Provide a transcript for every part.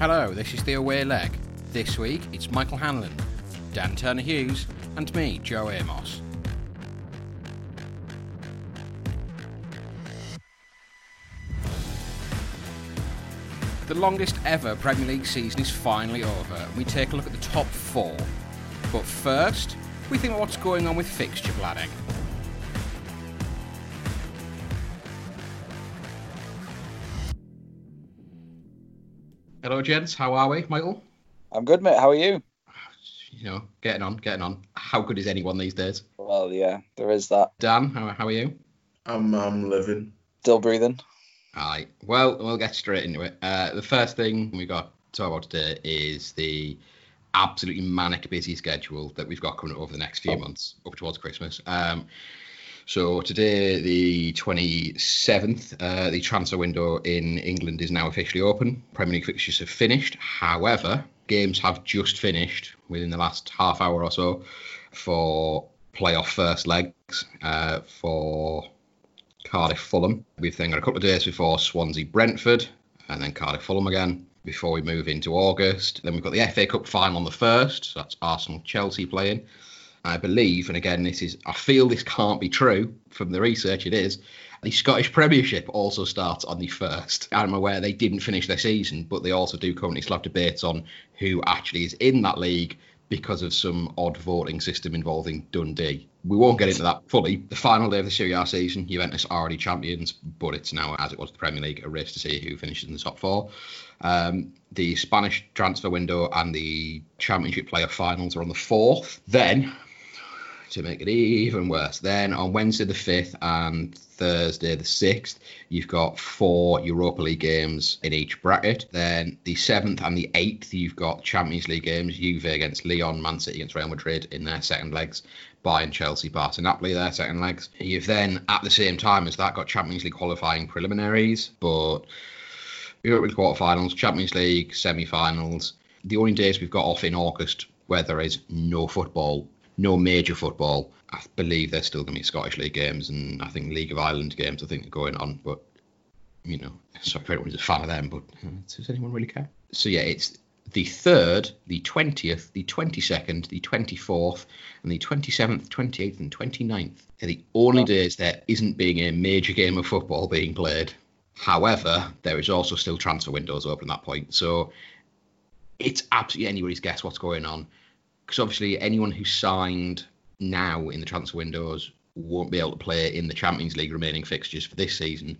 Hello, this is the away leg. This week it's Michael Hanlon, Dan Turner Hughes, and me, Joe Amos. The longest ever Premier League season is finally over, and we take a look at the top four. But first, we think about what's going on with fixture planning. Hello, gents. How are we, Michael? I'm good, mate. How are you? You know, getting on, getting on. How good is anyone these days? Well, yeah, there is that. Dan, how, how are you? I'm I'm living. Still breathing. Aye. Well, we'll get straight into it. Uh, the first thing we've got to talk about today is the absolutely manic busy schedule that we've got coming up over the next few months up towards Christmas. Um, so today, the 27th, uh, the transfer window in England is now officially open. Premier League fixtures have finished. However, games have just finished within the last half hour or so for playoff first legs uh, for Cardiff Fulham. We've then got a couple of days before Swansea Brentford and then Cardiff Fulham again before we move into August. Then we've got the FA Cup final on the 1st, so that's Arsenal Chelsea playing. I believe, and again, this is, I feel this can't be true from the research, it is. The Scottish Premiership also starts on the 1st. I'm aware they didn't finish their season, but they also do currently still have debates on who actually is in that league because of some odd voting system involving Dundee. We won't get into that fully. The final day of the Serie A season, Juventus are already champions, but it's now, as it was the Premier League, a race to see who finishes in the top four. Um, the Spanish transfer window and the Championship player finals are on the 4th. Then, to make it even worse. Then on Wednesday the 5th and Thursday the 6th, you've got four Europa League games in each bracket. Then the 7th and the 8th, you've got Champions League games Juve against Lyon, Man City against Real Madrid in their second legs. Bayern, Chelsea, Barca, Napoli, their second legs. You've then, at the same time as that, got Champions League qualifying preliminaries, but Europa League quarterfinals, Champions League semi-finals. The only days we've got off in August where there is no football no major football. I believe there's still going to be Scottish League games and I think League of Ireland games. I think are going on, but you know, sorry for anyone who's a fan of them, but uh, does anyone really care? So yeah, it's the third, the twentieth, the twenty-second, the twenty-fourth, and the twenty-seventh, twenty-eighth, and 29th are the only days there isn't being a major game of football being played. However, there is also still transfer windows open at that point, so it's absolutely anybody's guess what's going on because obviously anyone who signed now in the transfer windows won't be able to play in the Champions League remaining fixtures for this season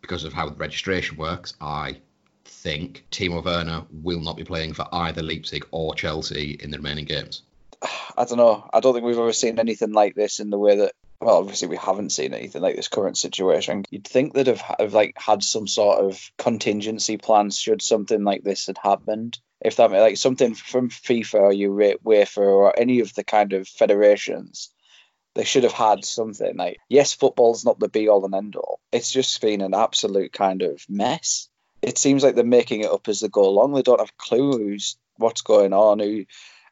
because of how the registration works. I think Timo Werner will not be playing for either Leipzig or Chelsea in the remaining games. I don't know. I don't think we've ever seen anything like this in the way that. Well, obviously we haven't seen anything like this current situation. You'd think they'd have, have like had some sort of contingency plans should something like this had happened if that like something from FIFA or you UEFA or any of the kind of federations, they should have had something like yes, football's not the be all and end all. It's just been an absolute kind of mess. It seems like they're making it up as they go along. They don't have clues what's going on. Who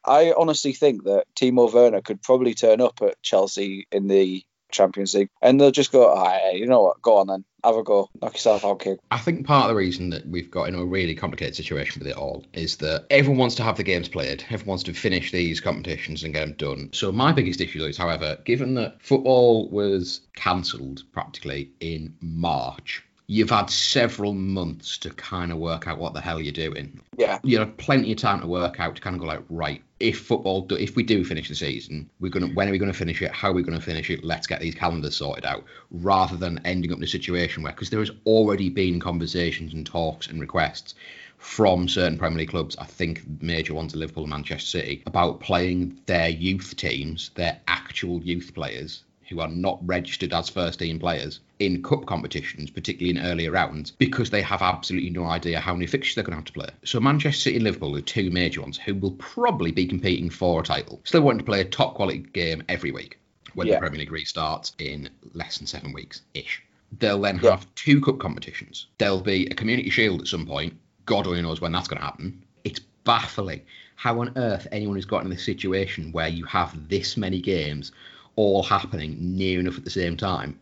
I honestly think that Timo Werner could probably turn up at Chelsea in the Champions League, and they'll just go, ah, you know what, go on then, have a go, knock yourself out, kid. I think part of the reason that we've got in a really complicated situation with it all is that everyone wants to have the games played, everyone wants to finish these competitions and get them done. So my biggest issue is, however, given that football was cancelled practically in March you've had several months to kind of work out what the hell you're doing. Yeah. You have plenty of time to work out to kind of go like, right, if football, do, if we do finish the season, we're gonna, when are we going to finish it? How are we going to finish it? Let's get these calendars sorted out, rather than ending up in a situation where, because there has already been conversations and talks and requests from certain Premier League clubs, I think major ones are Liverpool and Manchester City, about playing their youth teams, their actual youth players who are not registered as first team players in cup competitions, particularly in earlier rounds, because they have absolutely no idea how many fixtures they're going to have to play. So Manchester City and Liverpool are two major ones who will probably be competing for a title, still wanting to play a top quality game every week when yeah. the Premier League restarts in less than seven weeks ish. They'll then have yeah. two cup competitions. There'll be a community shield at some point. God only knows when that's going to happen. It's baffling how on earth anyone has got in this situation where you have this many games all happening near enough at the same time.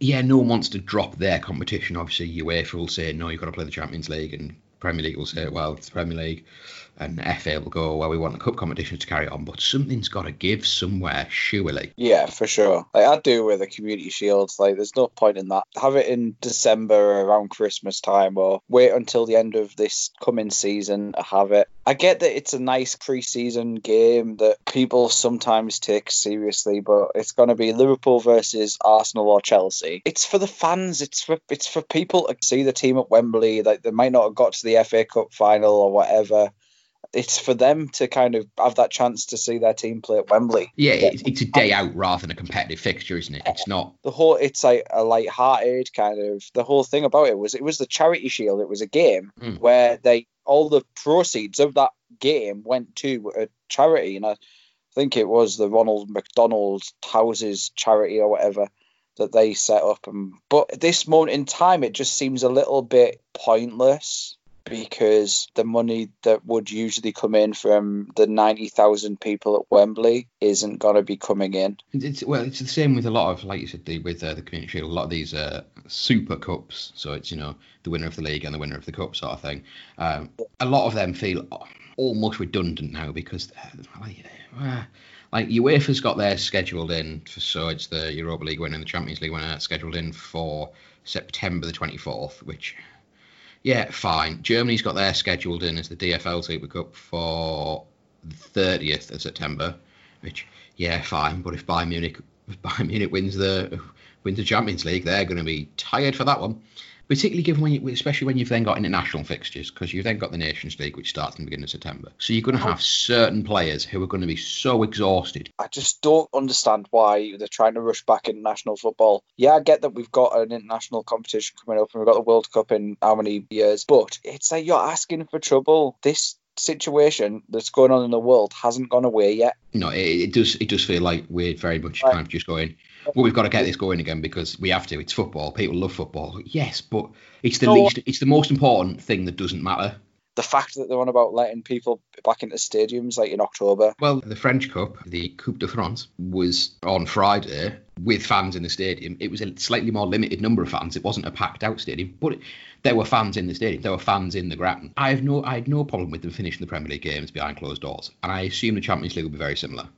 Yeah, no one wants to drop their competition. Obviously, UEFA will say, no, you've got to play the Champions League and Premier League will say, well, it's Premier League, and FA will go, well, we want the cup competition to carry on, but something's got to give somewhere, surely. Yeah, for sure. Like I do with the community Shield. Like there's no point in that. Have it in December around Christmas time, or wait until the end of this coming season to have it. I get that it's a nice pre-season game that people sometimes take seriously, but it's going to be Liverpool versus Arsenal or Chelsea. It's for the fans. It's for it's for people to see the team at Wembley. Like they might not have got to the FA Cup final or whatever it's for them to kind of have that chance to see their team play at Wembley. Yeah, it's, it's a day out rather than a competitive fixture, isn't it? It's not the whole. It's like a light-hearted kind of. The whole thing about it was it was the charity shield. It was a game Mm. where they all the proceeds of that game went to a charity, and I think it was the Ronald McDonald Houses charity or whatever that they set up. And but at this moment in time, it just seems a little bit pointless because the money that would usually come in from the 90,000 people at Wembley isn't going to be coming in. It's well, it's the same with a lot of, like you said, the, with uh, the community shield. A lot of these uh, super cups, so it's you know the winner of the league and the winner of the cup sort of thing. Um, a lot of them feel almost redundant now because, uh, like, uh, like UEFA's got theirs scheduled in, for, so it's the Europa League winner and the Champions League winner scheduled in for September the twenty fourth, which. Yeah, fine. Germany's got their scheduled in as the DFL Super Cup for the 30th of September, which yeah, fine. But if Bayern Munich, if Bayern Munich wins the wins the Champions League, they're going to be tired for that one. Particularly given when you, especially when you've then got international fixtures, because you've then got the Nations League, which starts in the beginning of September. So you're going to have certain players who are going to be so exhausted. I just don't understand why they're trying to rush back international football. Yeah, I get that we've got an international competition coming up and we've got the World Cup in how many years, but it's like you're asking for trouble. This situation that's going on in the world hasn't gone away yet. No, it, it does. It does feel like we're very much Right. kind of just going. Well, we've got to get this going again because we have to. It's football. People love football. Yes, but it's the No. least. It's the most important thing that doesn't matter. The fact that they're on about letting people back into stadiums like in October. Well, the French Cup, the Coupe de France, was on Friday with fans in the stadium. It was a slightly more limited number of fans. It wasn't a packed out stadium, but there were fans in the stadium. There were fans in the ground. I have no, I had no problem with them finishing the Premier League games behind closed doors, and I assume the Champions League will be very similar.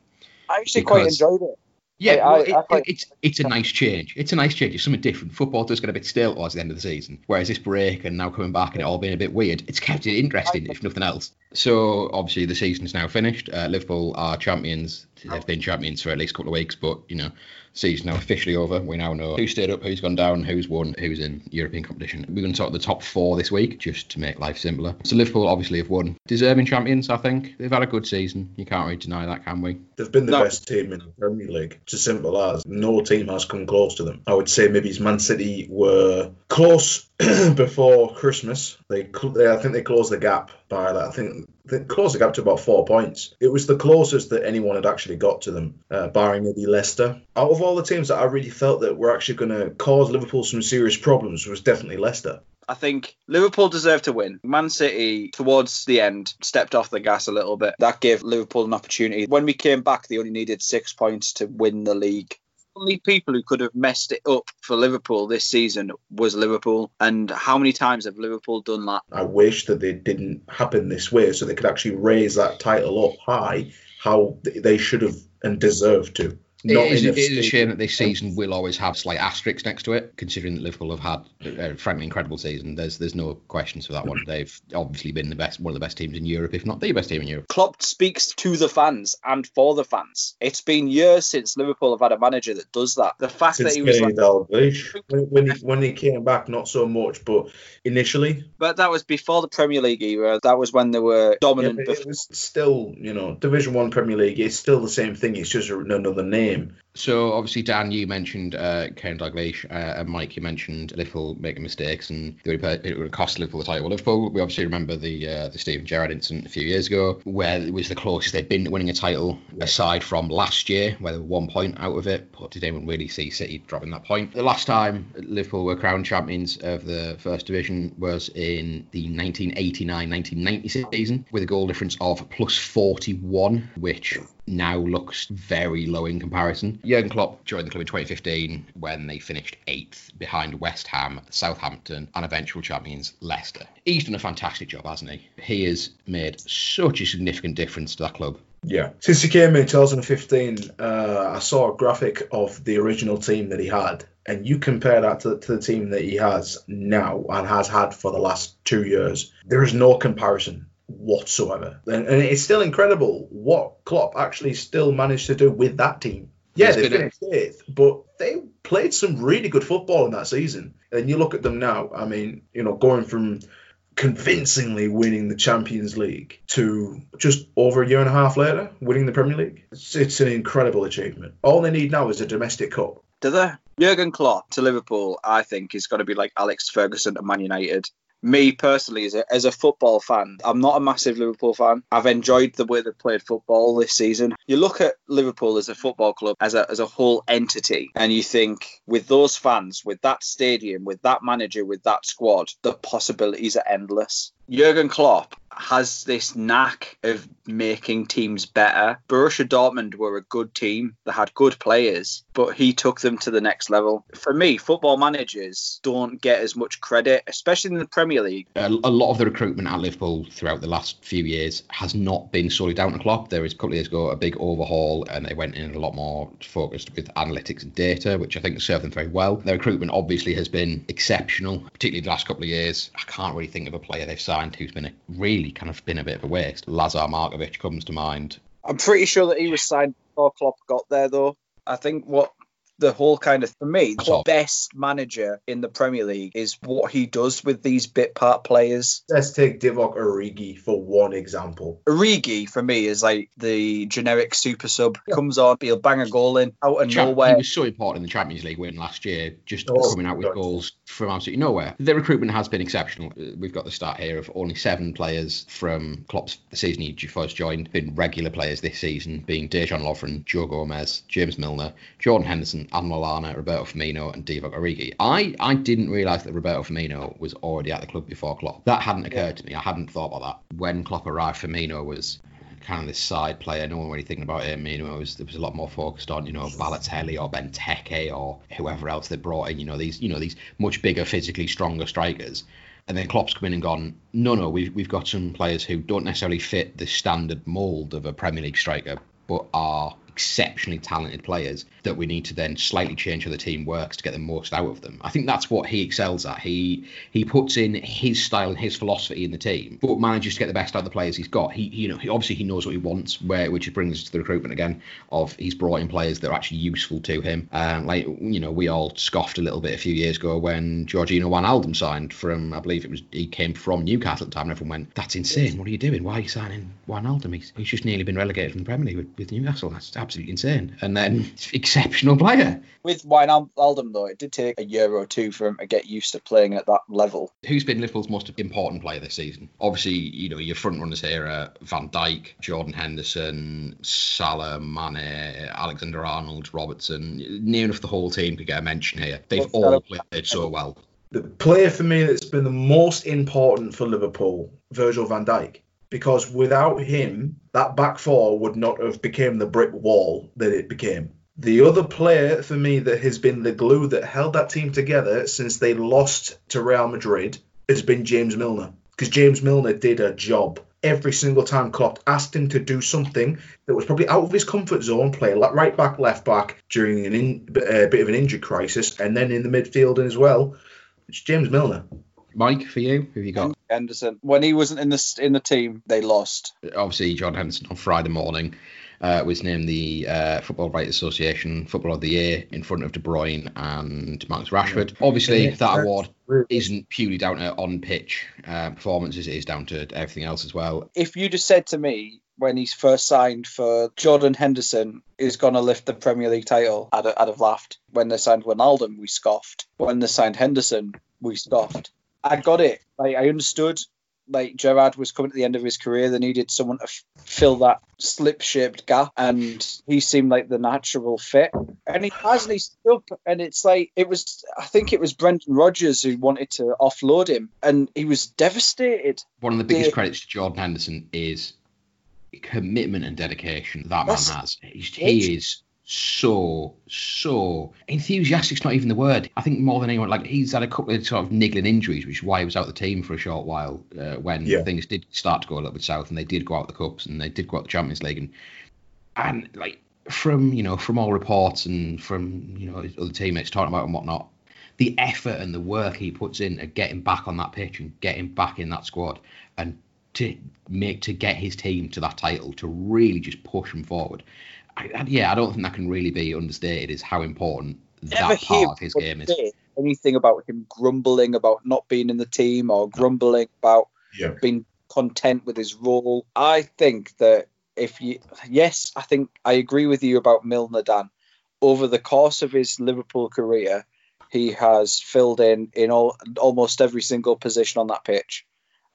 I actually quite enjoyed it. Yeah, I- well, it, I it's it's a nice change. It's a nice change. It's something different. Football does get a bit stale towards the end of the season, whereas this break and now coming back and it all being a bit weird, it's kept it interesting if nothing else. So obviously the season's now finished. Uh, Liverpool are champions. They've been champions for at least a couple of weeks, but you know, season now officially over. We now know who stayed up, who's gone down, who's won, who's in European competition. We're going to talk the top four this week, just to make life simpler. So Liverpool obviously have won, deserving champions. I think they've had a good season. You can't really deny that, can we? They've been the No. best team in the Premier League. It's as simple as no team has come close to them. I would say maybe Man City were close before Christmas. They, they I think they closed the gap by that. I think they closed the gap to about four points. It was the closest that anyone had actually got to them, uh, barring maybe Leicester. Out of all the teams that I really felt that were actually going to cause Liverpool some serious problems was definitely Leicester. I think Liverpool deserved to win. Man City, towards the end, stepped off the gas a little bit. That gave Liverpool an opportunity. When we came back, they only needed six points to win the league. Only people who could have messed it up for Liverpool this season was Liverpool. And how many times have Liverpool done that? I wish that they didn't happen this way so they could actually raise that title up high how they should have and deserved to. It Not is, in it is a shame that this season will always have slight asterisks next to it, considering that Liverpool have had a frankly incredible season. There's there's no questions for that one. They've obviously been the best, one of the best teams in Europe, if not the best team in Europe. Klopp speaks to the fans and for the fans. It's been years since Liverpool have had a manager that does that. The fact Since that he was like, Dalglish. When, when, he, when he came back, not so much, but initially, but that was before the Premier League era. That was when they were dominant. but before. it was still, you know, Division One Premier League. It's still the same thing. It's just another name game so obviously, Dan, you mentioned uh, Ken Dalglish, uh, and Mike, you mentioned Liverpool making mistakes, and it would cost Liverpool the title. Liverpool, we obviously remember the uh, the Steven Gerrard incident a few years ago, where it was the closest they'd been to winning a title, aside from last year, where they were one point out of it. But did anyone really see City dropping that point? The last time Liverpool were crowned champions of the First Division was in the 1989-1990 season, with a goal difference of plus 41, which now looks very low in comparison. Jurgen Klopp joined the club in 2015 when they finished eighth behind West Ham, Southampton, and eventual champions Leicester. He's done a fantastic job, hasn't he? He has made such a significant difference to that club. Yeah. Since he came in 2015, uh, I saw a graphic of the original team that he had, and you compare that to, to the team that he has now and has had for the last two years. There is no comparison whatsoever, and, and it's still incredible what Klopp actually still managed to do with that team. Yeah, they been a- finished eighth, but they played some really good football in that season. And you look at them now. I mean, you know, going from convincingly winning the Champions League to just over a year and a half later winning the Premier League. It's, it's an incredible achievement. All they need now is a domestic cup. Do they? Jurgen Klopp to Liverpool, I think, is going to be like Alex Ferguson to Man United. Me personally, as a, as a football fan, I'm not a massive Liverpool fan. I've enjoyed the way they've played football this season. You look at Liverpool as a football club, as a, as a whole entity, and you think with those fans, with that stadium, with that manager, with that squad, the possibilities are endless. Jurgen Klopp has this knack of making teams better. Borussia Dortmund were a good team. They had good players, but he took them to the next level. For me, football managers don't get as much credit, especially in the Premier League. a, lot of the recruitment at Liverpool throughout the last few years has not been solely down to Klopp. There was a couple of years ago a big overhaul, and they went in a lot more focused with analytics and data, which I think served them very well. Their recruitment obviously has been exceptional, particularly the last couple of years. I can't really think of a player they've signed who's been a, really kind of been a bit of a waste. Lazar Markovic comes to mind. I'm pretty sure that he was signed before Klopp got there, though. I think what the whole kind of for me, the Klopp. best manager in the Premier League is what he does with these bit part players. Let's take Divock Origi for one example. Origi for me is like the generic super sub. Comes on, he'll bang a goal in out of Cha- He nowhere. was so important in the Champions League win last year, just Oh, coming out with God. goals from absolutely nowhere. The recruitment has been exceptional. Uh, We've got the stat here of only seven players from Klopp's the season he first joined, been regular players this season, being Dejan Lovren, Joe Gomez, James Milner, Jordan Henderson, Adam Lallana, Roberto Firmino, and Divock Origi. I, I didn't realise that Roberto Firmino was already at the club before Klopp. That hadn't occurred to me. I hadn't thought about that. When Klopp arrived, Firmino was kind of this side player. No one really thinking about him. You know, it was, it was a lot more focused on you know Balotelli or Benteke or whoever else they brought in. You know these you know these much bigger, physically stronger strikers. And then Klopp's come in and gone, no, no, we've, we've got some players who don't necessarily fit the standard mould of a Premier League striker, but are exceptionally talented players that we need to then slightly change how the team works to get the most out of them. I think that's what he excels at. He he puts in his style and his philosophy in the team, but manages to get the best out of the players he's got. He you know he, obviously he knows what he wants, where which brings us to the recruitment again of he's brought in players that are actually useful to him. Um, like you know we all scoffed a little bit a few years ago when Georginio Wijnaldum signed from I believe it was he came from Newcastle at the time and everyone went that's insane. What are you doing? Why are you signing Wijnaldum? He's, he's just nearly been relegated from the Premier League with, with Newcastle. That's absolutely insane. And then exceptional player. With Wijnaldum, though, it did take a year or two for him to get used to playing at that level. Who's been Liverpool's most important player this season? Obviously, you know, your front runners here are Van Dijk, Jordan Henderson, Salah, Mane, Alexander Arnold, Robertson. Near enough the whole team could get a mention here. They've all played so well. The player for me that's been the most important for Liverpool, Virgil van Dijk. Because without him, that back four would not have become the brick wall that it became. The other player for me that has been the glue that held that team together since they lost to Real Madrid has been James Milner. Because James Milner did a job every single time Klopp asked him to do something that was probably out of his comfort zone, play like right back, left back during an in, a bit of an injury crisis, and then in the midfield as well. It's James Milner. Mike, for you, who have you got? Henderson, when he wasn't in the in the team, they lost. Obviously, Jordan Henderson on Friday morning uh, was named the uh, Football Writers Association Footballer of the Year in front of De Bruyne and Marcus Rashford. Obviously, Yeah. that award isn't purely down to on pitch uh, performances, it is down to everything else as well. If you just said to me when he's first signed for Jordan Henderson is going to lift the Premier League title, I'd, I'd have laughed. When they signed Wijnaldum, we scoffed. When they signed Henderson, we scoffed. I got it. Like I understood. Like Gerrard was coming to the end of his career, they needed someone to f- fill that slip-shaped gap, and he seemed like the natural fit. And he has, and he's still. And it's like it was. I think it was Brendan Rodgers who wanted to offload him, and he was devastated. One of the biggest credits to Jordan Henderson is commitment and dedication that That's- man has. He's, he is so so enthusiastic's not even the word. I think more than anyone, like he's had a couple of sort of niggling injuries, which is why he was out the team for a short while uh, when Yeah. things did start to go a little bit south, and they did go out the cups and they did go out the Champions League, and and like from you know from all reports and from you know his other teammates talking about and whatnot, the effort and the work he puts in at getting back on that pitch and getting back in that squad and to make to get his team to that title to really just push them forward. I, I- yeah, I don't think that can really be understated. Is how important Never that part of his game is. anything about him grumbling about not being in the team or grumbling about Yeah. being content with his role. I think that if you, yes, I think I agree with you about Milner, Dan. Over the course of his Liverpool career, he has filled in in all almost every single position on that pitch,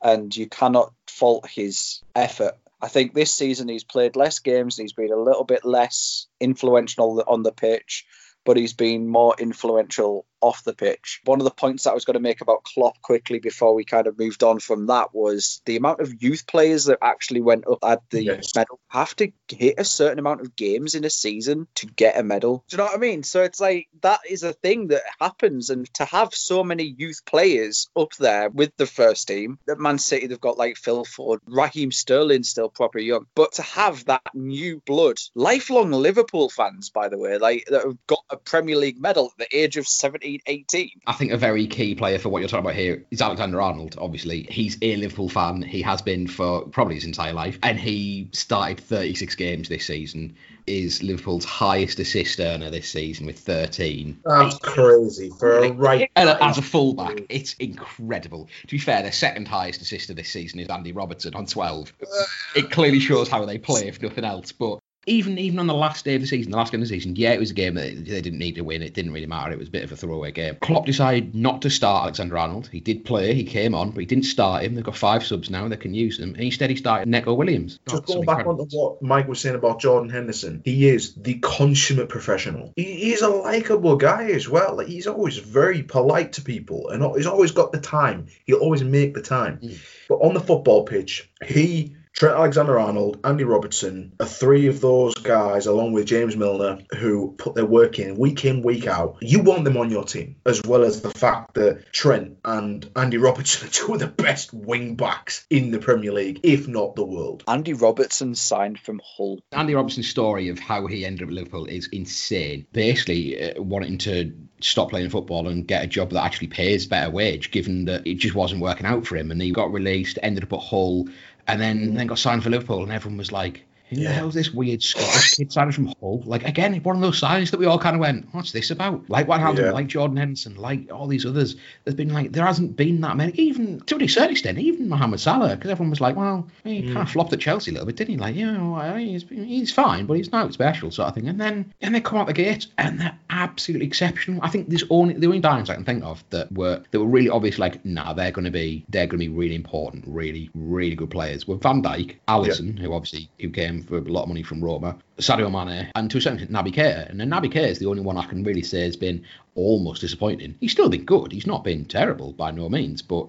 and you cannot fault his effort. I think this season he's played less games and he's been a little bit less influential on the pitch, but he's been more influential off the pitch. One of the points that I was going to make about Klopp quickly before we kind of moved on from that was the amount of youth players that actually went up at the Yes. medal have to hit a certain amount of games in a season to get a medal. Do you know what I mean? So it's like that is a thing that happens, and to have so many youth players up there with the first team, at Man City they've got like Phil Foden, Raheem Sterling still proper young, but to have that new blood, lifelong Liverpool fans, by the way, like that have got a Premier League medal at the age of 17, 18. I think a very key player for what you're talking about here is Alexander Arnold. Obviously, he's a Liverpool fan. He has been for probably his entire life, and he started 36 games this season. Is Liverpool's highest assist earner this season with 13. That's crazy for a right. And as a fullback, it's incredible. To be fair, their second highest assister this season is Andy Robertson on 12. It clearly shows how they play, if nothing else. But even even on the last day of the season, the last game of the season, yeah, it was a game that they didn't need to win. It didn't really matter. It was a bit of a throwaway game. Klopp decided not to start Alexander Arnold. He did play, he came on, but he didn't start him. They've got five subs now, they can use them. And instead, he started Neco Williams. Just some going back onto what Mike was saying about Jordan Henderson, he is the consummate professional. He, he's a likable guy as well. Like, he's always very polite to people, and he's always got the time. He'll always make the time. Mm. But on the football pitch, he. Trent Alexander-Arnold, Andy Robertson are three of those guys, along with James Milner, who put their work in week in, week out. You want them on your team, as well as the fact that Trent and Andy Robertson are two of the best wing backs in the Premier League, if not the world. Andy Robertson signed from Hull. Andy Robertson's story of how he ended up at Liverpool is insane. Basically, uh, wanting to stop playing football and get a job that actually pays better wage, given that it just wasn't working out for him, and he got released, ended up at Hull, and then then got signed for Liverpool, and everyone was like. Who the Yeah. hell's this weird Scottish kid signing from Hull? Like again, one of those signings that we all kind of went, "What's this about?" Like Wijnaldum, Yeah. like Jordan Henderson, like all these others. There's been like there hasn't been that many, even to a certain extent, even Mohamed Salah, because everyone was like, "Well, he hmm. kind of flopped at Chelsea a little bit, didn't he?" Like, yeah, well, he's he's fine, but he's not special, sort of thing. And then and they come out the gate and they're absolutely exceptional. I think there's only the only diamonds I can think of that were that were really obvious. Like, nah, they're going to be they're going to be really important, really really good players. Were Van Dijk, Alisson, who obviously who came for a lot of money from Roma, Sadio Mane, and to a certain extent Naby Keita. And then Naby Keita is the only one I can really say has been almost disappointing. He's still been good. He's not been terrible by no means, but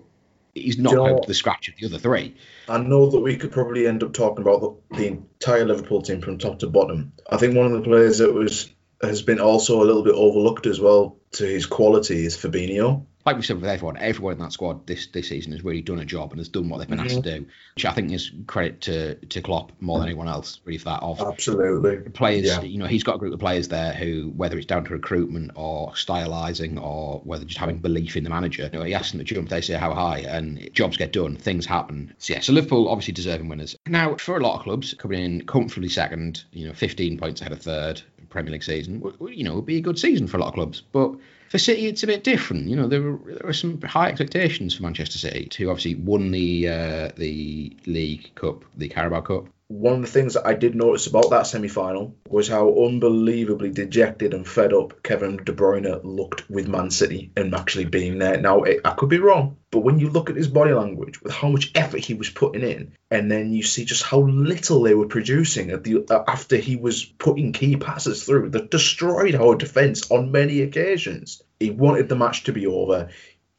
he's not Do you know quite up what? to the scratch of the other three. I know that we could probably end up talking about the, the entire Liverpool team from top to bottom. I think one of the players that was has been also a little bit overlooked as well to his quality is Fabinho. Like we said with everyone, everyone in that squad this this season has really done a job and has done what they've been asked to mm-hmm. do, which I think is credit to to Klopp more than anyone else, really, for that. Of Absolutely. players, Yeah. you know, he's got a group of players there who, whether it's down to recruitment or stylizing or whether just having belief in the manager, you know, he asks them to jump, they say how high, and jobs get done, things happen. So yeah, so Liverpool obviously deserving winners. Now, for a lot of clubs, coming in comfortably second, you know, 15 points ahead of third Premier League season, w- w- you know, would be a good season for a lot of clubs, but. For City, it's a bit different. You know, there were, there were some high expectations for Manchester City, who obviously won the uh, the League Cup, the Carabao Cup, One of the things that I did notice about that semi final was how unbelievably dejected and fed up Kevin De Bruyne looked with Man City and actually being there. Now, it, I could be wrong, but when you look at his body language, with how much effort he was putting in, and then you see just how little they were producing at the uh, after he was putting key passes through that destroyed our defence on many occasions. He wanted the match to be over.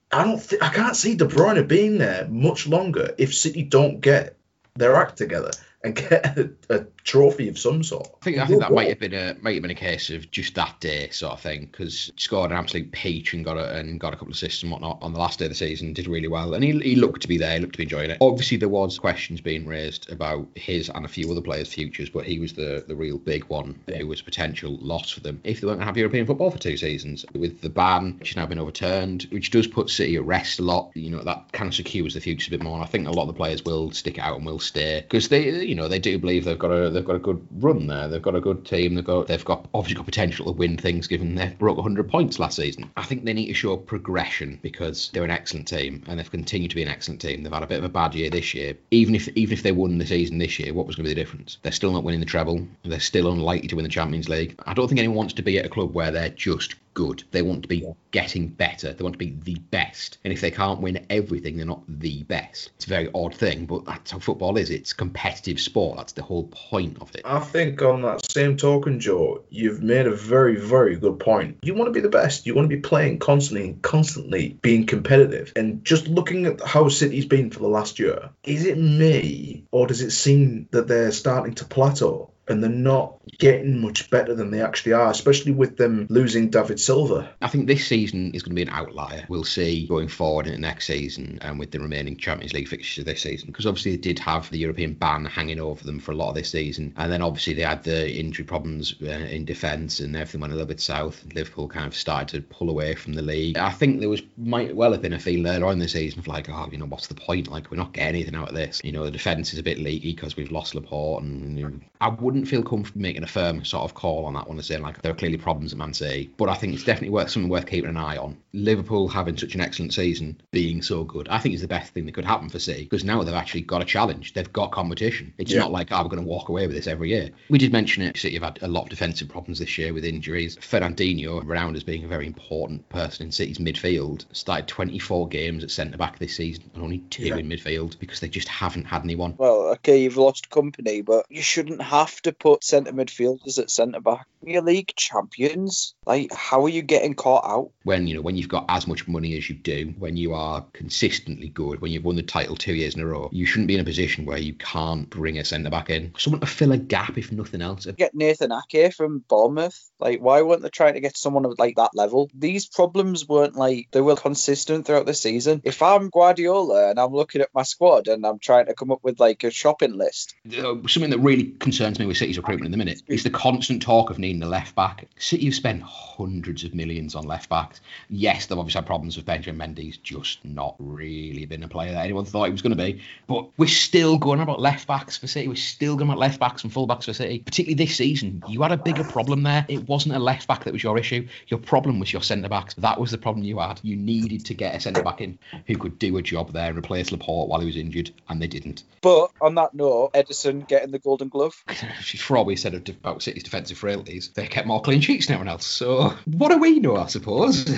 I don't. Th- I can't see De Bruyne being there much longer if City don't get their act together and get a, a trophy of some sort. I think I think that might have been a might have been a case of just that day sort of thing because scored an absolute peach and got a and got a couple of assists and whatnot on the last day of the season. Did really well and he, he looked to be there. He looked to be enjoying it. Obviously there was questions being raised about his and a few other players' futures, but he was the the real big one who was a potential loss for them if they weren't going to have European football for two seasons with the ban which has now been overturned, which does put City at rest a lot. You know that kind of secures the future a bit more. And I think a lot of the players will stick out and will stay because they you know they do believe they've got a they've got a good run there. They've got a good team. They've got they've got obviously got potential to win things given they broke 100 points last season. I think they need to show progression because they're an excellent team and they've continued to be an excellent team. They've had a bit of a bad year this year. Even if even if they won the season this year, what was going to be the difference? They're still not winning the treble. They're still unlikely to win the Champions League. I don't think anyone wants to be at a club where they're just good. They want to be yeah. getting better. They want to be the best. And if they can't win everything, they're not the best. It's a very odd thing, but that's how football is. It's competitive sport. That's the whole point of it. I think on that same token, Joe, you've made a very, very good point. You want to be the best. You want to be playing constantly, and constantly being competitive. And just looking at how City's been for the last year, is it me or does it seem that they're starting to plateau? And they're not getting much better than they actually are, especially with them losing David Silva. I think this season is going to be an outlier. We'll see going forward in the next season and with the remaining Champions League fixtures this season, because obviously they did have the European ban hanging over them for a lot of this season, and then obviously they had the injury problems uh, in defence and everything went a little bit south. Liverpool kind of started to pull away from the league. I think there was might well have been a feeling earlier on the season of like, oh, you know, what's the point? Like we're not getting anything out of this. You know, the defence is a bit leaky because we've lost Laporte, and you know, I wouldn't feel comfortable making a firm sort of call on that one and saying like there are clearly problems at Man City. But I think it's definitely worth something worth keeping an eye on. Liverpool having such an excellent season, being so good, I think is the best thing that could happen for City because now they've actually got a challenge. They've got competition. It's yeah. not like oh we're going to walk away with this every year. We did mention it. City have had a lot of defensive problems this year with injuries. Fernandinho, around as being a very important person in City's midfield, started 24 games at centre back this season and only two yeah. in midfield because they just haven't had anyone. Well, okay, you've lost Kompany, but you shouldn't have to put centre midfielders at centre back. Premier League champions. Like, how are you getting caught out? When you know when you've got as much money as you do, when you are consistently good, when you've won the title two years in a row, you shouldn't be in a position where you can't bring a centre back in. Someone to fill a gap, if nothing else. Get Nathan Ake from Bournemouth. Like, why weren't they trying to get someone of like that level? These problems weren't like they were consistent throughout the season. If I'm Guardiola and I'm looking at my squad and I'm trying to come up with like a shopping list, uh, something that really concerns me with City's recruitment in the minute is the constant talk of needing a left back. City have spent hundreds of millions on left backs. Yes, they've obviously had problems with Benjamin Mendy's just not really been a player that anyone thought he was going to be. But we're still going about left backs for City. We're still going about left backs and full backs for City. Particularly this season, you had a bigger problem there. It wasn't a left back that was your issue. Your problem was your centre backs. That was the problem you had. You needed to get a centre back in who could do a job there and replace Laporte while he was injured, and they didn't. But on that note, Ederson getting the Golden Glove. For all we said about City's defensive frailties, they kept more clean sheets than everyone else. So what do we know, I suppose?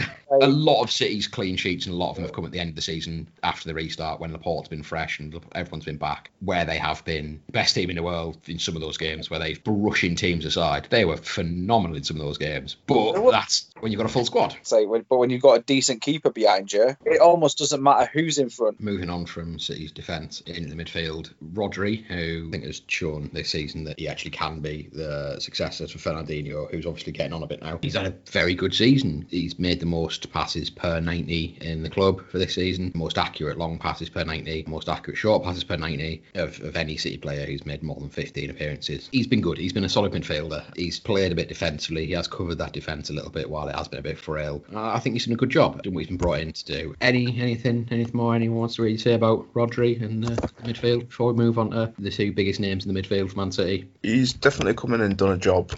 a lot of City's clean sheets and a lot of them have come at the end of the season after the restart when Laporte's been fresh and everyone's been back, where they have been best team in the world in some of those games where they've brushing teams aside. They were phenomenal in some of those games. But that's when you've got a full squad. Say, but when you've got a decent keeper behind you, it almost doesn't matter who's in front. Moving on from City's defence into the midfield, Rodri, who I think has shown this season that he actually can be the successor to Fernandinho, who's obviously getting on a bit now. He's had a very good season. He's made the most passes per 90 in the club for this season, most accurate long passes per 90, most accurate short passes per 90 of, of any City player who's made more than 15 appearances. He's been good. He's been a solid midfielder. He's played a bit defensively. He has covered that defence a little bit while it has been a bit frail. I think he's done a good job doing what he's been brought in to do. Any anything anything more anyone wants to really say about Rodri and uh, the midfield before we move on to the two biggest names in the midfield for Man City? He's definitely come in and done a job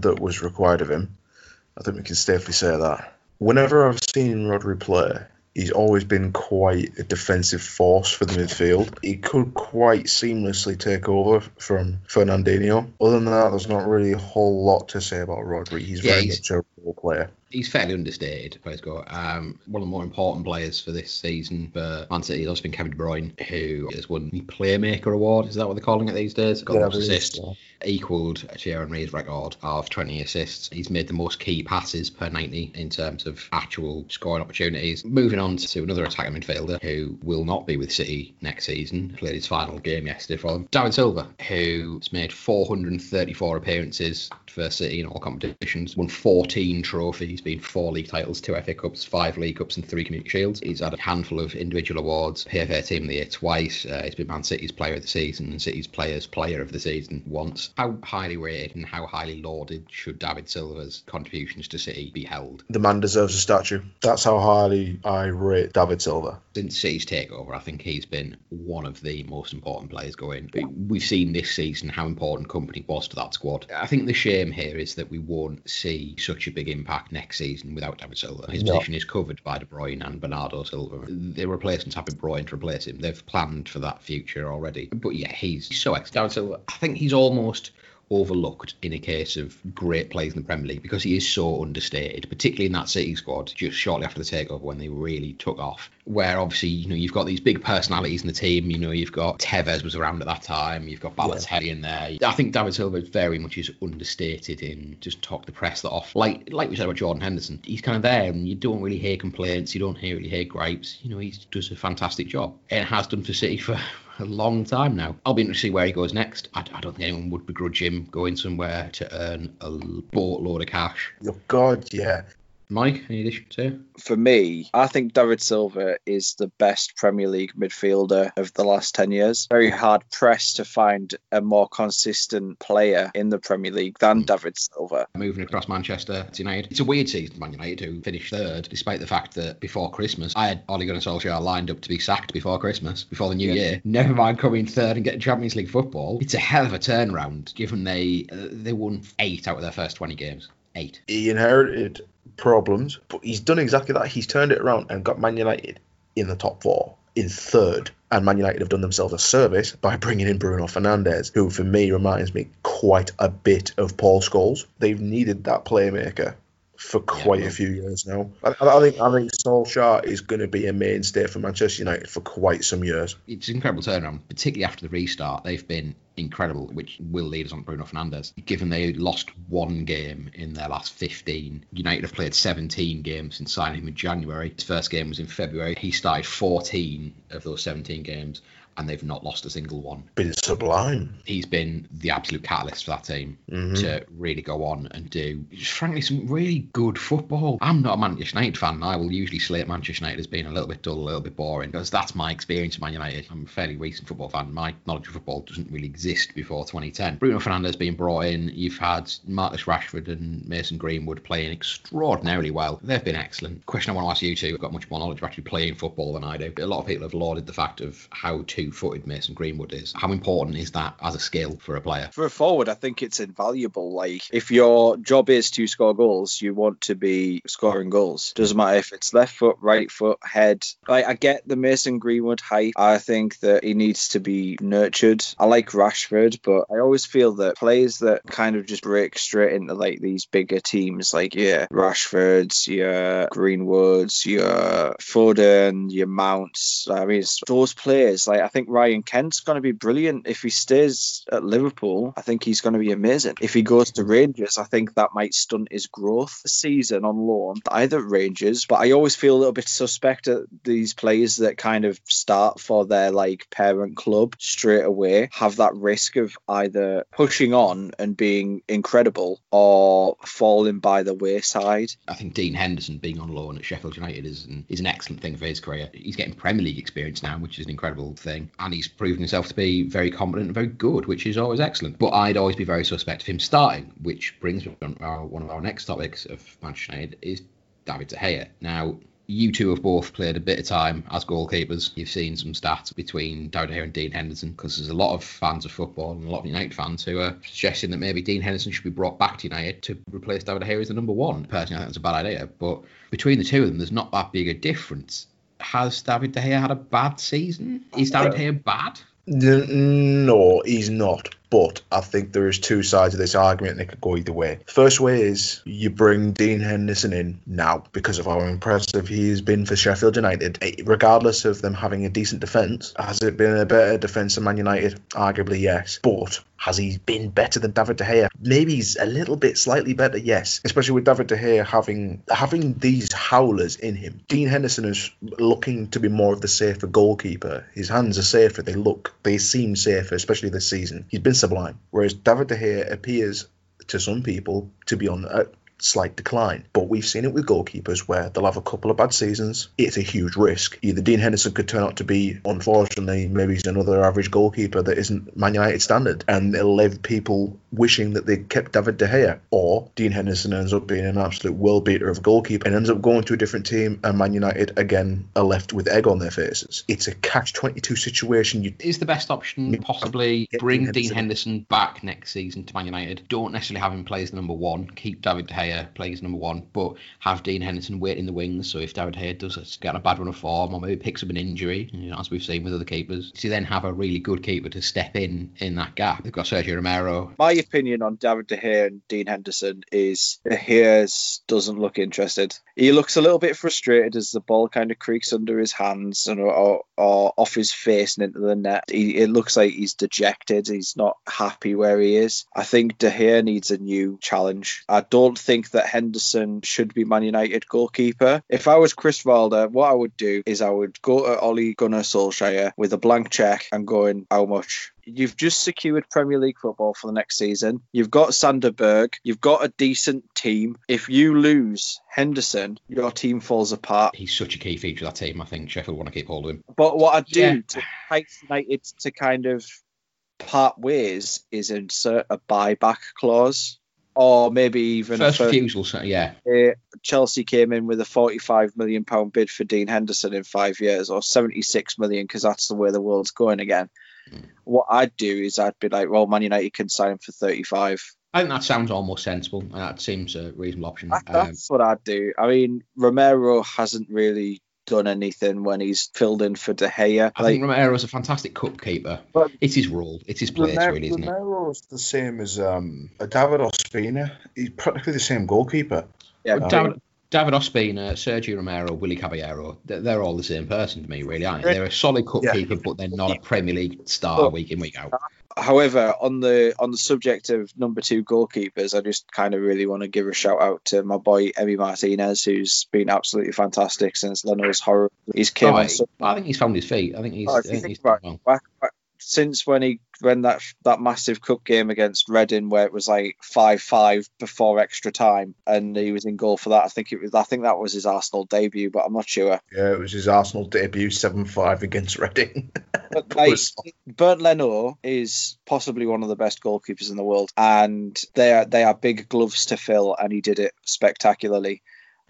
that was required of him. I think we can safely say that. Whenever I've seen Rodri play, he's always been quite a defensive force for the midfield. He could quite seamlessly take over from Fernandinho. Other than that, there's not really a whole lot to say about Rodri. He's yeah, very he's, much a role player. He's fairly understated, players go. Um, one of the more important players for this season for Man City has also been Kevin De Bruyne, who has won the Playmaker Award. Is that what they're calling it these days? Got Yeah, the most assists. so. Equalled Thierry Henry's record of 20 assists. He's made the most key passes per 90 in terms of actual scoring opportunities. Moving on to another attacking midfielder who will not be with City next season. Played his final game yesterday for them. David Silva, who's made 434 appearances for City in all competitions, won 14 trophies, been four league titles, two FA Cups, five League Cups, and three Community Shields. He's had a handful of individual awards, PFA Team of the Year twice. Uh, he's been Man City's Player of the Season and City's Players Player of the Season once. How highly rated and how highly lauded should David Silva's contributions to City be held? The man deserves a statue. That's how highly I rate David Silva. since City's takeover, I think he's been one of the most important players going. We've seen this season how important Kompany was to that squad. I think the shame here is that we won't see such a big impact next season without David Silva. His No. position is covered by De Bruyne and Bernardo Silva. The replacements have been brought in to replace him. They've planned for that future already. But yeah, he's so ex. David Silva, I think he's almost overlooked in a case of great plays in the Premier League because he is so understated, particularly in that City squad just shortly after the takeover when they really took off. Where obviously, you know, you've got these big personalities in the team. You know, you've got Tevez was around at that time. You've got Balotelli in there. I think David Silva very much is understated in just talk the press that off. Like like we said about Jordan Henderson, he's kind of there, and you don't really hear complaints. You don't hear really hear gripes. You know, he does a fantastic job and has done for City for a long time now. I'll be interested to see where he goes next. I, I don't think anyone would begrudge him going somewhere to earn a boatload of cash. Oh, God, yeah. Mike, any addition to? For me, I think David Silva is the best Premier League midfielder of the last 10 years. Very hard pressed to find a more consistent player in the Premier League than David Silva. Moving across Manchester to United. It's a weird season for Man United who finished third, despite the fact that before Christmas, I had Ole Gunnar Solskjaer lined up to be sacked before Christmas, before the new Yeah. year. Never mind coming third and getting Champions League football. It's a hell of a turnaround, given they uh, they won eight out of their first 20 games. Eight. He inherited problems, but he's done exactly that. He's turned it around and got Man United in the top four, in third. And Man United have done themselves a service by bringing in Bruno Fernandes, who for me reminds me quite a bit of Paul Scholes. They've needed that playmaker for quite well- a few years now. I, I think I think Solskjaer is going to be a mainstay for Manchester United for quite some years. it's an incredible turnaround, particularly after the restart. They've been incredible, which will lead us on Bruno Fernandes. Given they lost one game in their last 15, United have played 17 games since signing him in January. His first game was in February. He started 14 of those 17 games, and they've not lost a single one. Been sublime. He's been the absolute catalyst for that team Mhm. to really go on and do, frankly, some really good football. I'm not a Manchester United fan. and I will usually slate Manchester United as being a little bit dull, a little bit boring, because that's my experience of Man United. I'm a fairly recent football fan. My knowledge of football doesn't really exist before 2010. Bruno Fernandes being brought in. You've had Marcus Rashford and Mason Greenwood playing extraordinarily well. They've been excellent. Question I want to ask you two, have got much more knowledge of actually playing football than I do. A lot of people have lauded the fact of how two-footed Mason Greenwood is. How important is that as a skill for a player? For a forward, I think it's invaluable. Like, if your job is to score goals, you want to be scoring goals. Doesn't matter if it's left foot, right foot, head. Like, I get the Mason Greenwood hype. I think that he needs to be nurtured. I like Rashford, but I always feel that players that kind of just break straight into like these bigger teams, like yeah, Rashfords, yeah, Greenwoods, your Foden, your Mounts. I mean, those players. Like, I think Ryan Kent's going to be brilliant if he stays at Liverpool. I think he's going to be amazing. If he goes to Rangers, I think that might stunt his growth season on loan. Either Rangers, but I always feel a little bit suspect at these players that kind of start for their like parent club straight away have that risk of either pushing on and being incredible or falling by the wayside. I think Dean Henderson being on loan at Sheffield United is an, is an excellent thing for his career. He's getting Premier League experience now, which is an incredible thing. And he's proven himself to be very competent and very good, which is always excellent. But I'd always be very suspect of him starting, which brings me on our, one of our next topics of Manchester United is David De Gea. Now, you two have both played a bit of time as goalkeepers. You've seen some stats between David Gea and Dean Henderson because there's a lot of fans of football and a lot of United fans who are suggesting that maybe Dean Henderson should be brought back to United to replace David Gea as the number one. Personally, I think that's a bad idea. But between the two of them, there's not that big a difference. Has David De Gea had a bad season? Is David De Gea bad? No, he's not. But I think there is two sides of this argument that could go either way. First way is you bring Dean Henderson in now because of how impressive he has been for Sheffield United. Eh, regardless of them having a decent defence, has it been a better defence than Man United? Arguably, yes. But has he been better than David De Gea? Maybe he's a little bit slightly better, yes. Especially with David De Gea having having these howlers in him. Dean Henderson is looking to be more of the safer goalkeeper. His hands are safer. They look, they seem safer, especially this season. He's been sublime. Whereas David De Gea appears to some people to be on a slight decline. But we've seen it with goalkeepers where they'll have a couple of bad seasons. It's a huge risk. Either Dean Henderson could turn out to be, unfortunately, maybe he's another average goalkeeper that isn't Man United standard, and it'll leave people wishing that they kept David De Gea. Or Dean Henderson ends up being an absolute world beater of a goalkeeper and ends up going to a different team, and Man United again are left with egg on their faces. It's a catch 22 situation. You Is the best option possibly bring Dean Henderson. Henderson back next season to Man United? Don't necessarily have him play as the number one. Keep David De Gea playing as number one, but have Dean Henderson wait in the wings. So if David De does get a bad run of form or maybe picks up an injury, you know, as we've seen with other keepers, to then have a really good keeper to step in in that gap. They've got Sergio Romero. My opinion on David De Gea and Dean Henderson is De Gea doesn't look interested. He looks a little bit frustrated as the ball kind of creaks under his hands and or, or, or off his face and into the net. He, it looks like he's dejected. He's not happy where he is. I think De Gea needs a new challenge. I don't think that Henderson should be Man United goalkeeper. If I was Chris Wilder, what I would do is I would go to Ole Gunnar Solskjaer with a blank check and going, how much? You've just secured Premier League football for the next season. You've got Sander Berge. You've got a decent team. If you lose Henderson, your team falls apart. He's such a key feature of that team. I think Sheffield want to keep hold of him. But what I do Yeah. to entice United to kind of part ways is insert a buyback clause. Or maybe even First a refusal, so yeah. uh, Chelsea came in with a 45 million pound bid for Dean Henderson in five years, or 76 million, because that's the way the world's going again. Mm. What I'd do is I'd be like, well, Man United can sign him for 35. I think that sounds almost sensible. and That seems a reasonable option. That- Um, That's what I'd do. I mean, Romero hasn't really done anything when he's filled in for De Gea. I Like, think Romero's a fantastic cup keeper. But- it's his role. It's his place, Romero- really, isn't it? Romero's the same as um, a David Ospina. He's practically the same goalkeeper. yeah, Well, David, David Ospina, Sergio Romero, Willy Caballero, they're, they're all the same person to me, really, aren't they? They're a solid cup Yeah. keeper, but they're not a Premier League star But- week in, week out. However, on the on the subject of number two goalkeepers, I just kind of really want to give a shout out to my boy Emi Martinez, who's been absolutely fantastic since Leno's horror. He's came Oh, I, I think he's found his feet. I think he's, Oh, I think he's well. back, back since when he when that that massive cup game against Reading where it was like five five before extra time and he was in goal for that. I think it was I think that was his Arsenal debut, but I'm not sure. Yeah, it was his Arsenal debut, 7 5 against Reading. But like, Bert Bernd Leno is possibly one of the best goalkeepers in the world, and they are they are big gloves to fill, and he did it spectacularly.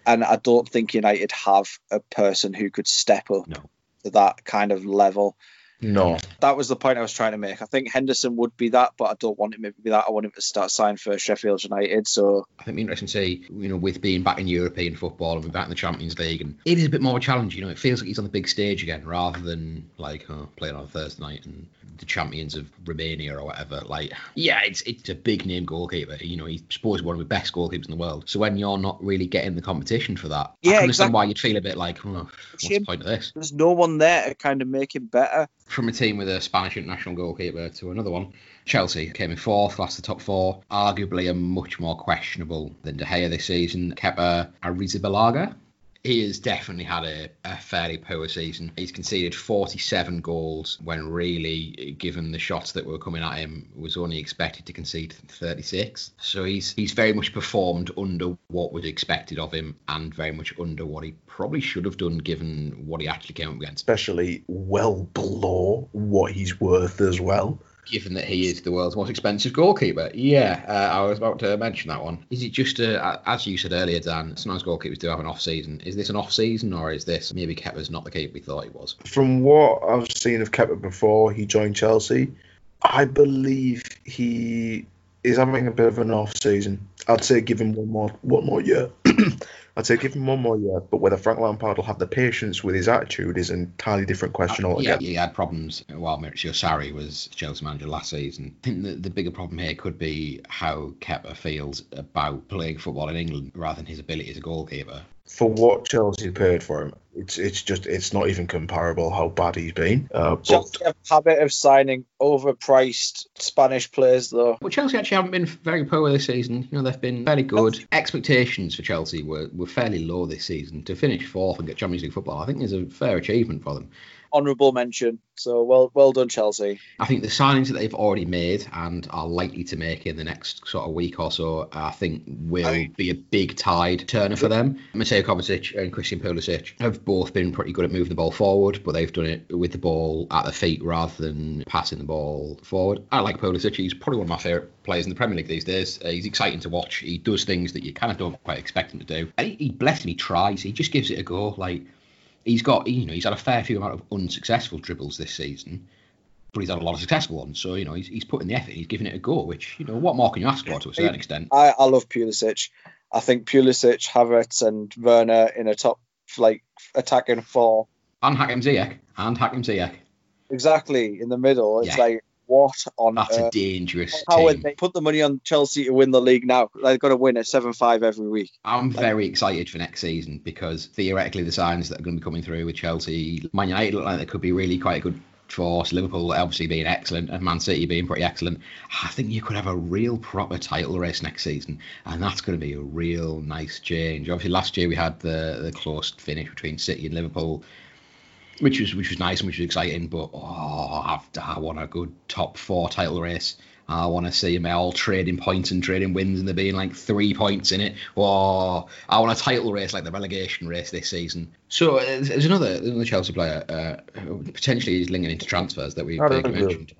And I don't think United have a person who could step up No. to that kind of level. No. That was the point I was trying to make. I think Henderson would be that, but I don't want him to be that. I want him to start signing for Sheffield United. So I think it'd be interesting to see, you know, with being back in European football and back in the Champions League, and it is a bit more of a challenge. You know, it feels like he's on the big stage again, rather than like oh, playing on a Thursday night and the champions of Romania or whatever. Like, yeah, it's it's a big name goalkeeper. You know, he's supposed to be one of the best goalkeepers in the world. So when you're not really getting the competition for that, I Yeah, can understand exactly. why you'd feel a bit like, oh, what's the point of this? there's no one there to kind of make him better. From a team with a Spanish international goalkeeper to another one. Chelsea came in fourth, lost the top four. Arguably a much more questionable than De Gea this season. Kepa Arrizabalaga. He has definitely had a, a fairly poor season. He's conceded 47 goals when really, given the shots that were coming at him, was only expected to concede 36. So he's he's very much performed under what was expected of him and very much under what he probably should have done given what he actually came up against. Especially well below what he's worth as well. Given that he is the world's most expensive goalkeeper. Yeah, uh, I was about to mention that one. Is it just, a, as you said earlier, Dan, sometimes goalkeepers do have an off season. Is this an off season or is this maybe Kepa's not the keeper we thought he was? From what I've seen of Kepa before he joined Chelsea, I believe he is having a bit of an off season. I'd say give him one more one more year. I'd say give him one more year, but whether Frank Lampard will have the patience with his attitude is an entirely different question uh, Yeah, altogether. he had problems while Maurizio Sarri was Chelsea manager last season. I think the, the bigger problem here could be how Kepa feels about playing football in England rather than his ability as a goalkeeper. For what Chelsea paid for him, it's it's just it's not even comparable how bad he's been. Uh, but Chelsea have a habit of signing overpriced Spanish players, though. Well, Chelsea actually haven't been very poor this season. You know, they've been fairly good. Expectations for Chelsea were, were fairly low this season. To finish fourth and get Champions League football, I think is a fair achievement for them. Honourable mention. So well, well done, Chelsea. I think the signings that they've already made and are likely to make in the next sort of week or so, I think will be a big tide turner for them. Mateo Kovacic and Christian Pulisic have both been pretty good at moving the ball forward, but they've done it with the ball at the feet rather than passing the ball forward. I like Pulisic. He's probably one of my favourite players in the Premier League these days. Uh, he's exciting to watch. He does things that you kind of don't quite expect him to do. And he, he bless him, he tries. He just gives it a go. Like he's got, you know, he's had a fair few amount of unsuccessful dribbles this season, but he's had a lot of successful ones. So you know, he's, he's putting the effort, he's giving it a go. Which you know, what more can you ask for to a certain extent? I, I love Pulisic. I think Pulisic, Havertz, and Werner in a top like attacking four. And Hakim Ziyech, and Hakim Ziyech. Exactly in the middle. It's Yeah. like what on That's a dangerous How would team. they put the money on Chelsea to win the league now? They've got to win a seven-five every week. I'm very excited for next season because theoretically the signs that are going to be coming through with Chelsea, Man United look like they could be really quite a good force. Liverpool obviously being excellent and Man City being pretty excellent. I think you could have a real proper title race next season, and that's going to be a real nice change. Obviously, last year we had the the close finish between City and Liverpool. Which was which was nice and which was exciting, but oh, I've, I want a good top four title race. I want to see them all trading points and trading wins, and there being like three points in it. Or I want a title race like the relegation race this season. So uh, there's another another Chelsea player uh, who potentially is linking into transfers that we I don't vaguely know. mentioned.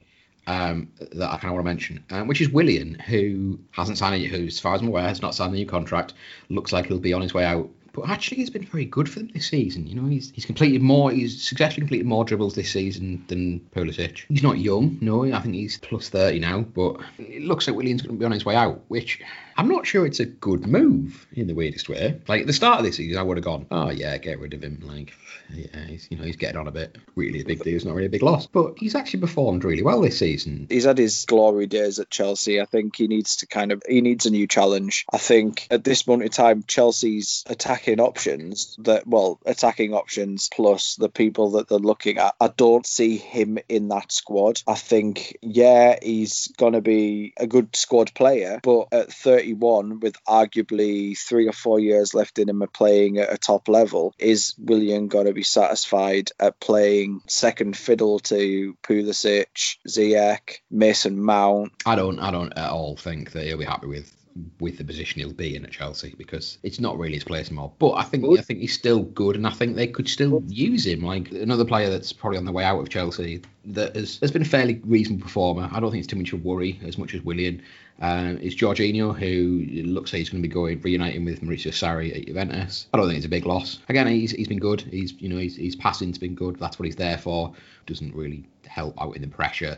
Um, that I kind of want to mention, um, which is Willian, who hasn't signed who, as far as I'm aware, has not signed the new contract. Looks like he'll be on his way out. But actually, he's been very good for them this season. You know, he's he's completed more, he's successfully completed more dribbles this season than Pulisic. He's not young, no, I think he's plus 30 now, but it looks like Willian's going to be on his way out, which I'm not sure it's a good move in the weirdest way. Like at the start of this season, I would have gone, oh yeah, get rid of him. Like, yeah, he's you know he's getting on a bit. Really a big deal. It's not really a big loss, but he's actually performed really well this season. He's had his glory days at Chelsea. I think he needs to kind of he needs a new challenge. I think at this moment in time, Chelsea's attacking options that well, attacking options plus the people that they're looking at, I don't see him in that squad. I think yeah, he's gonna be a good squad player, but at 31, with arguably three or four years left in him of playing at a top level, is Willian gonna be satisfied at playing second fiddle to Pulisic, Ziyech, Mason Mount? I don't I don't at all think that he'll be happy with with the position he'll be in at Chelsea because it's not really his place anymore. But I think I think he's still good, and I think they could still use him. Like another player that's probably on the way out of Chelsea that has, has been a fairly reasonable performer. I don't think it's too much of a worry as much as Willian. Uh, is Jorginho, who looks like he's going to be going reuniting with Maurizio Sarri at Juventus. I don't think it's a big loss. Again, he's he's been good. He's you know he's he's passing's been good. That's what he's there for. Doesn't really help out in the pressure.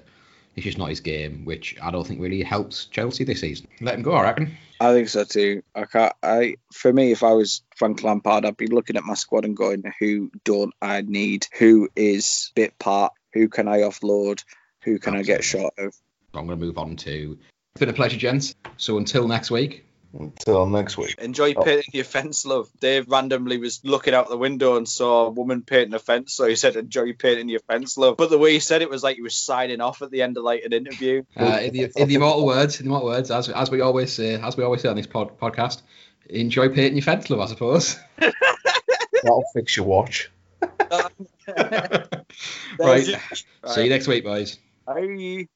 It's just not his game, which I don't think really helps Chelsea this season. Let him go, I reckon. I think so too. I can't. I for me, if I was Frank Lampard, I'd be looking at my squad and going, "Who don't I need? Who is bit part? Who can I offload? Who can I get shot of?" I'm going to move on to. It's been a pleasure, gents. So until next week, Until next week. Enjoy Oh. painting your fence, love. Dave randomly was looking out the window and saw a woman painting a fence, so he said, "Enjoy painting your fence, love." But the way he said it was like he was signing off at the end of like an interview. uh, in, the, in the immortal words, in the immortal words, as as we always say, as we always say on this pod, podcast, enjoy painting your fence, love. I suppose. That'll fix your watch. right. See you next week, boys. Bye.